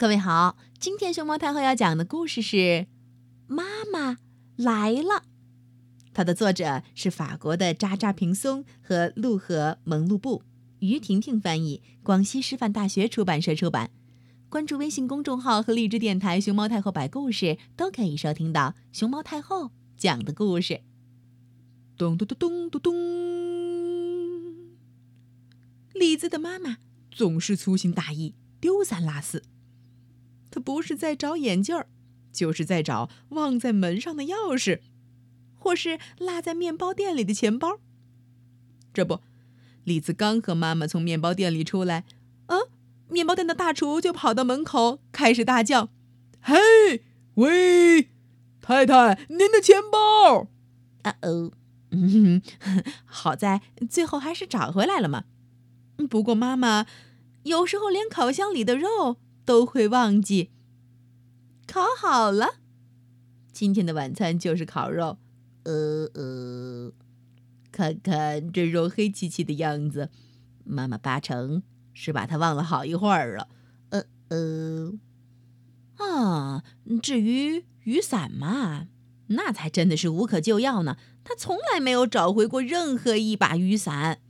各位好，今天熊猫太后要讲的故事是《妈妈来了》，它的作者是法国的扎扎平松和陆河蒙路布，于婷婷翻译，广西师范大学出版社出版。关注微信公众号和荔枝电台“熊猫太后”摆故事，都可以收听到熊猫太后讲的故事。咚咚咚咚咚咚，李子的妈妈总是粗心大意，丢三落四。他不是在找眼镜儿，就是在找忘在门上的钥匙，或是落在面包店里的钱包。这不，李子刚和妈妈从面包店里出来，啊，面包店的大厨就跑到门口，开始大叫：“嘿，喂，太太，您的钱包！”啊哦，嗯，好在最后还是找回来了嘛。不过妈妈有时候连烤箱里的肉。都会忘记。烤好了，今天的晚餐就是烤肉。呃呃，看看这肉黑漆漆的样子，妈妈八成是把它忘了好一会儿了。呃呃，啊，至于雨伞嘛，那才真的是无可救药呢。他从来没有找回过任何一把雨伞。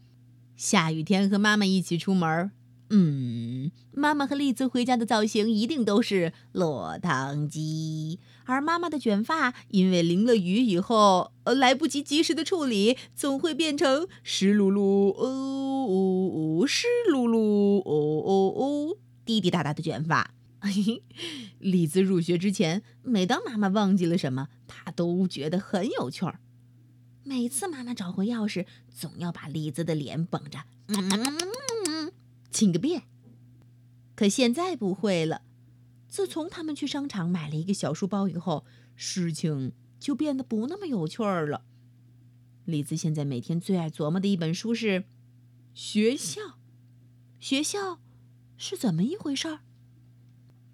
下雨天和妈妈一起出门。嗯，妈妈和栗子回家的造型一定都是落汤鸡，而妈妈的卷发因为淋了雨以后，呃，来不及及时的处理，总会变成湿漉漉、哦哦哦、湿漉漉、哦哦哦、滴滴答答的卷发。栗子入学之前，每当妈妈忘记了什么，她都觉得很有趣儿。每次妈妈找回钥匙，总要把栗子的脸绷着。请个遍，可现在不会了。自从他们去商场买了一个小书包以后，事情就变得不那么有趣儿了。李子现在每天最爱琢磨的一本书是学校。学校是怎么一回事儿？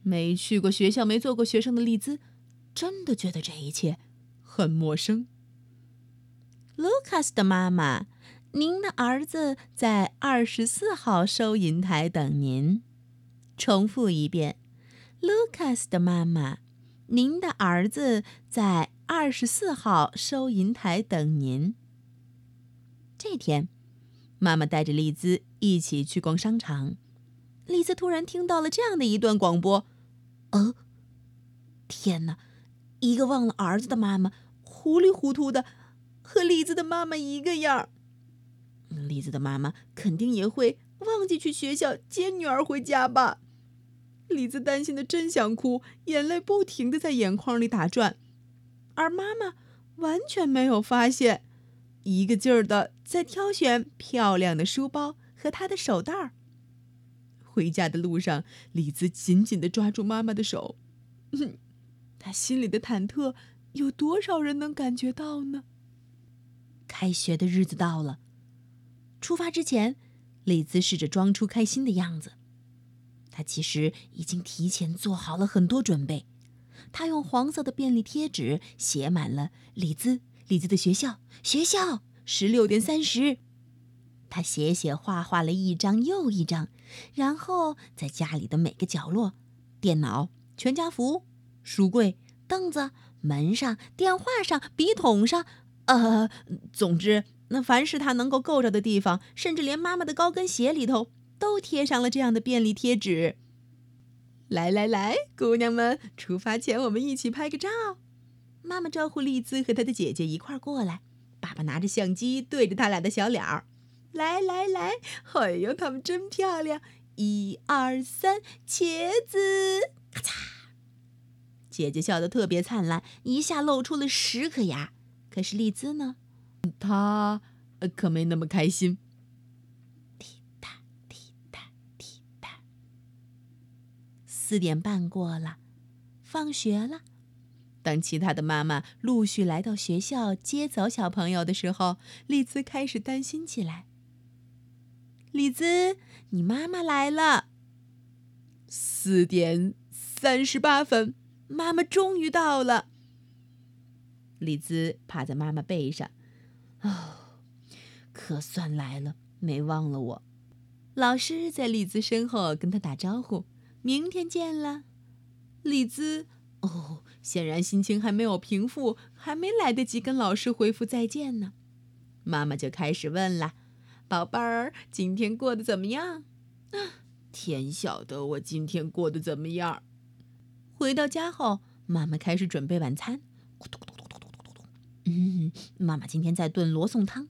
没去过学校、没做过学生的丽兹，真的觉得这一切很陌生。卢卡斯的妈妈。您的儿子在二十四号收银台等您。重复一遍，Lucas 的妈妈，您的儿子在二十四号收银台等您。这天，妈妈带着丽兹一起去逛商场。丽兹突然听到了这样的一段广播：“哦，天哪！一个忘了儿子的妈妈，糊里糊涂的，和丽兹的妈妈一个样儿。”栗子的妈妈肯定也会忘记去学校接女儿回家吧？栗子担心的真想哭，眼泪不停的在眼眶里打转，而妈妈完全没有发现，一个劲儿的在挑选漂亮的书包和她的手袋儿。回家的路上，李子紧紧的抓住妈妈的手，他心里的忐忑，有多少人能感觉到呢？开学的日子到了。出发之前，李兹试着装出开心的样子。他其实已经提前做好了很多准备。他用黄色的便利贴纸写满了李子、李子的学校、学校十六点三十。他写写画画了一张又一张，然后在家里的每个角落、电脑、全家福、书柜、凳子、门上、电话上、笔筒上，呃，总之。那凡是他能够够着的地方，甚至连妈妈的高跟鞋里头，都贴上了这样的便利贴纸。来来来，姑娘们，出发前我们一起拍个照。妈妈招呼丽兹和她的姐姐一块儿过来。爸爸拿着相机对着他俩的小脸儿，来来来，哎呦，她们真漂亮！一二三，茄子，咔嚓！姐姐笑得特别灿烂，一下露出了十颗牙。可是丽兹呢？他可没那么开心。滴答滴答滴答，四点半过了，放学了。当其他的妈妈陆续来到学校接走小朋友的时候，丽兹开始担心起来。丽兹，你妈妈来了。四点三十八分，妈妈终于到了。丽兹趴在妈妈背上。哦，可算来了，没忘了我。老师在丽兹身后跟他打招呼：“明天见了。”李兹，哦，显然心情还没有平复，还没来得及跟老师回复再见呢。妈妈就开始问了：“宝贝儿，今天过得怎么样？”啊，天晓得我今天过得怎么样。回到家后，妈妈开始准备晚餐。咕咚咕咚咕咚咕咚咕咚。嗯，妈妈今天在炖罗宋汤。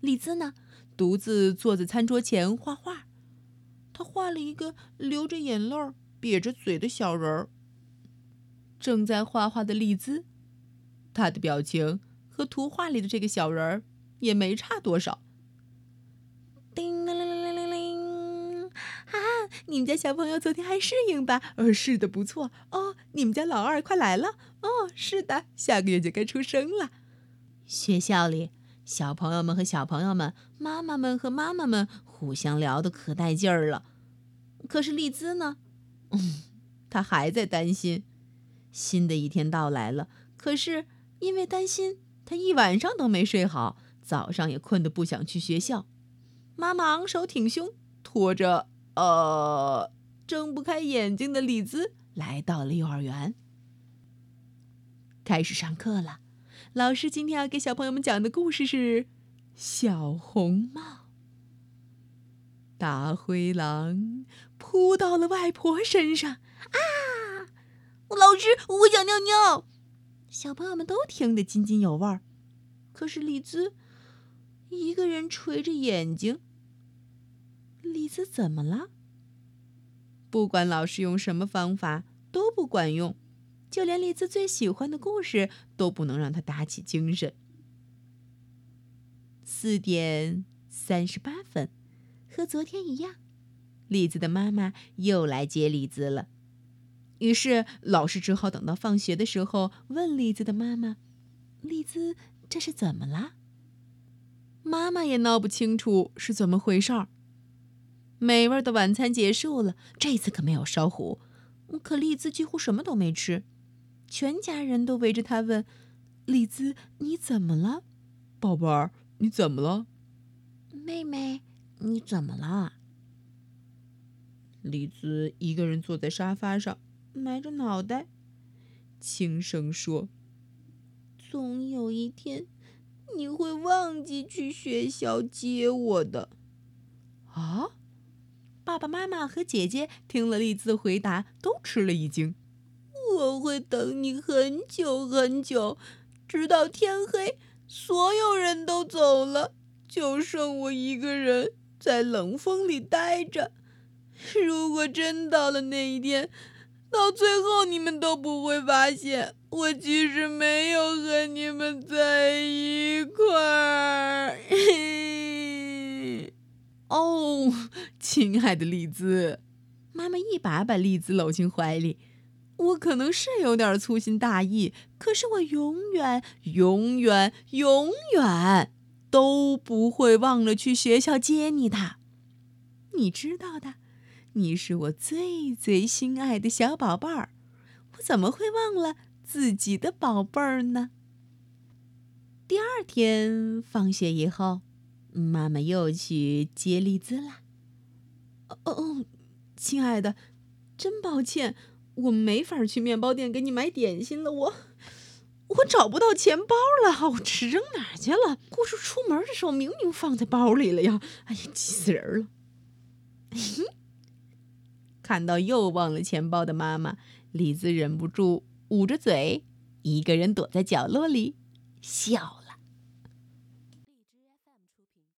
李兹呢，独自坐在餐桌前画画。他画了一个流着眼泪、瘪着嘴的小人儿。正在画画的丽兹，他的表情和图画里的这个小人儿也没差多少。叮铃铃铃铃铃！啊，你们家小朋友昨天还适应吧？呃，是的，不错。哦，你们家老二快来了。哦，是的，下个月就该出生了。学校里，小朋友们和小朋友们，妈妈们和妈妈们互相聊得可带劲儿了。可是丽兹呢？嗯，她还在担心。新的一天到来了，可是因为担心，他一晚上都没睡好，早上也困得不想去学校。妈妈昂首挺胸，拖着呃睁不开眼睛的李兹来到了幼儿园。开始上课了，老师今天要给小朋友们讲的故事是《小红帽》。大灰狼扑到了外婆身上，啊！老师，我想尿尿。小朋友们都听得津津有味儿，可是李兹一个人垂着眼睛。李兹怎么了？不管老师用什么方法都不管用，就连丽兹最喜欢的故事都不能让他打起精神。四点三十八分，和昨天一样，李子的妈妈又来接李子了。于是老师只好等到放学的时候问栗子的妈妈：“栗子，这是怎么了？”妈妈也闹不清楚是怎么回事儿。美味的晚餐结束了，这次可没有烧糊，可栗子几乎什么都没吃。全家人都围着他问：“丽兹，你怎么了？宝贝儿，你怎么了？妹妹，你怎么了？”丽兹一个人坐在沙发上。埋着脑袋，轻声说：“总有一天，你会忘记去学校接我的。”啊！爸爸妈妈和姐姐听了丽兹的回答，都吃了一惊。我会等你很久很久，直到天黑，所有人都走了，就剩我一个人在冷风里待着。如果真到了那一天，到最后，你们都不会发现我其实没有和你们在一块儿。哦，亲爱的丽兹，妈妈一把把丽兹搂进怀里。我可能是有点粗心大意，可是我永远、永远、永远都不会忘了去学校接你的。你知道的。你是我最最心爱的小宝贝儿，我怎么会忘了自己的宝贝儿呢？第二天放学以后，妈妈又去接丽兹了。哦哦，亲爱的，真抱歉，我没法去面包店给你买点心了。我我找不到钱包了，我这扔哪去了？我说出门的时候明明放在包里了呀！哎呀，气死人了！看到又忘了钱包的妈妈，李子忍不住捂着嘴，一个人躲在角落里笑。